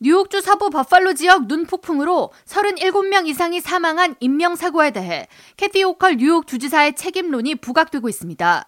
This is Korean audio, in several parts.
뉴욕주 서부 버팔로 지역 눈 폭풍으로 37명 이상이 사망한 인명사고에 대해 캐시 호컬 뉴욕 주지사의 책임론이 부각되고 있습니다.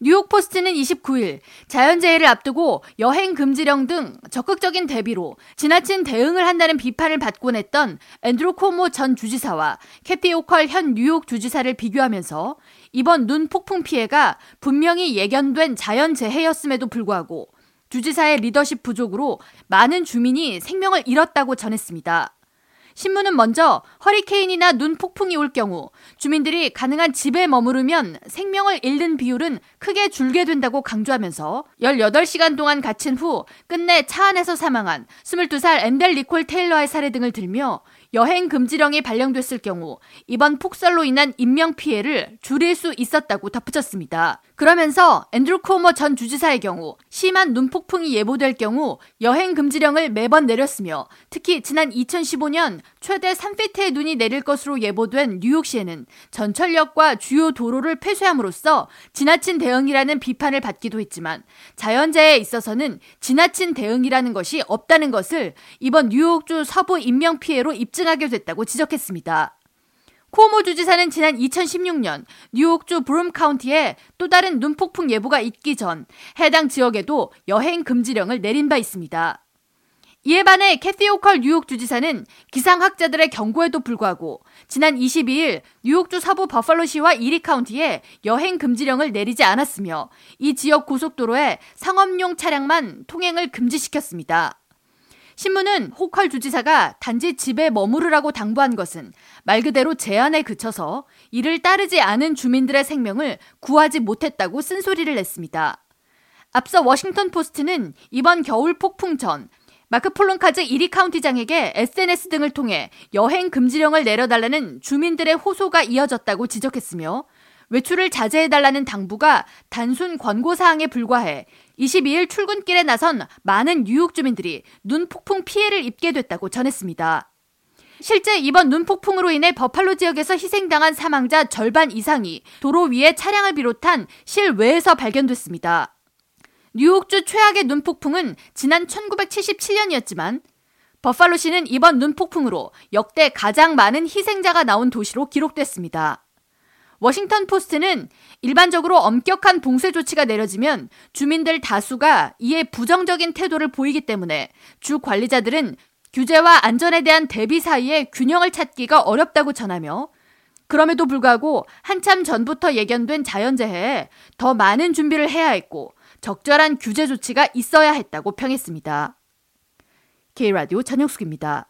뉴욕 포스트는 29일 자연재해를 앞두고 여행 금지령 등 적극적인 대비로 지나친 대응을 한다는 비판을 받곤 했던 앤드루 쿠오모 전 주지사와 캐시 호컬 현 뉴욕 주지사를 비교하면서 이번 눈 폭풍 피해가 분명히 예견된 자연재해였음에도 불구하고 주지사의 리더십 부족으로 많은 주민이 생명을 잃었다고 전했습니다. 신문은 먼저 허리케인이나 눈 폭풍이 올 경우 주민들이 가능한 집에 머무르면 생명을 잃는 비율은 크게 줄게 된다고 강조하면서 18시간 동안 갇힌 후 끝내 차 안에서 사망한 22살 앤델 니콜 테일러의 사례 등을 들며 여행 금지령이 발령됐을 경우 이번 폭설로 인한 인명 피해를 줄일 수 있었다고 덧붙였습니다. 그러면서 앤드루 쿠오모 전 주지사의 경우 심한 눈폭풍이 예보될 경우 여행 금지령을 매번 내렸으며 특히 지난 2015년 최대 3피트의 눈이 내릴 것으로 예보된 뉴욕시에는 전철역과 주요 도로를 폐쇄함으로써 지나친 대응이라는 비판을 받기도 했지만 자연재해에 있어서는 지나친 대응이라는 것이 없다는 것을 이번 뉴욕주 서부 인명 피해로 입증하게 됐다고 지적했습니다. 코모 주지사는 지난 2016년 뉴욕주 브룸 카운티에 또 다른 눈폭풍 예보가 있기 전 해당 지역에도 여행 금지령을 내린 바 있습니다. 이에 반해 캐티 오컬 뉴욕 주지사는 기상학자들의 경고에도 불구하고 지난 22일 뉴욕주 서부 버팔로시와 이리 카운티에 여행 금지령을 내리지 않았으며 이 지역 고속도로에 상업용 차량만 통행을 금지시켰습니다. 신문은 호컬 주지사가 단지 집에 머무르라고 당부한 것은 말 그대로 제안에 그쳐서 이를 따르지 않은 주민들의 생명을 구하지 못했다고 쓴소리를 냈습니다. 앞서 워싱턴 포스트는 이번 겨울 폭풍 전 마크 폴론카즈 이리 카운티장에게 SNS 등을 통해 여행 금지령을 내려달라는 주민들의 호소가 이어졌다고 지적했으며 외출을 자제해달라는 당부가 단순 권고사항에 불과해 22일 출근길에 나선 많은 뉴욕 주민들이 눈폭풍 피해를 입게 됐다고 전했습니다. 실제 이번 눈폭풍으로 인해 버팔로 지역에서 희생당한 사망자 절반 이상이 도로 위에 차량을 비롯한 실외에서 발견됐습니다. 뉴욕주 최악의 눈폭풍은 지난 1977년이었지만 버팔로시는 이번 눈폭풍으로 역대 가장 많은 희생자가 나온 도시로 기록됐습니다. 워싱턴 포스트는 일반적으로 엄격한 봉쇄 조치가 내려지면 주민들 다수가 이에 부정적인 태도를 보이기 때문에 주 관리자들은 규제와 안전에 대한 대비 사이에 균형을 찾기가 어렵다고 전하며 그럼에도 불구하고 한참 전부터 예견된 자연재해에 더 많은 준비를 해야 했고 적절한 규제 조치가 있어야 했다고 평했습니다. K라디오 전영숙입니다.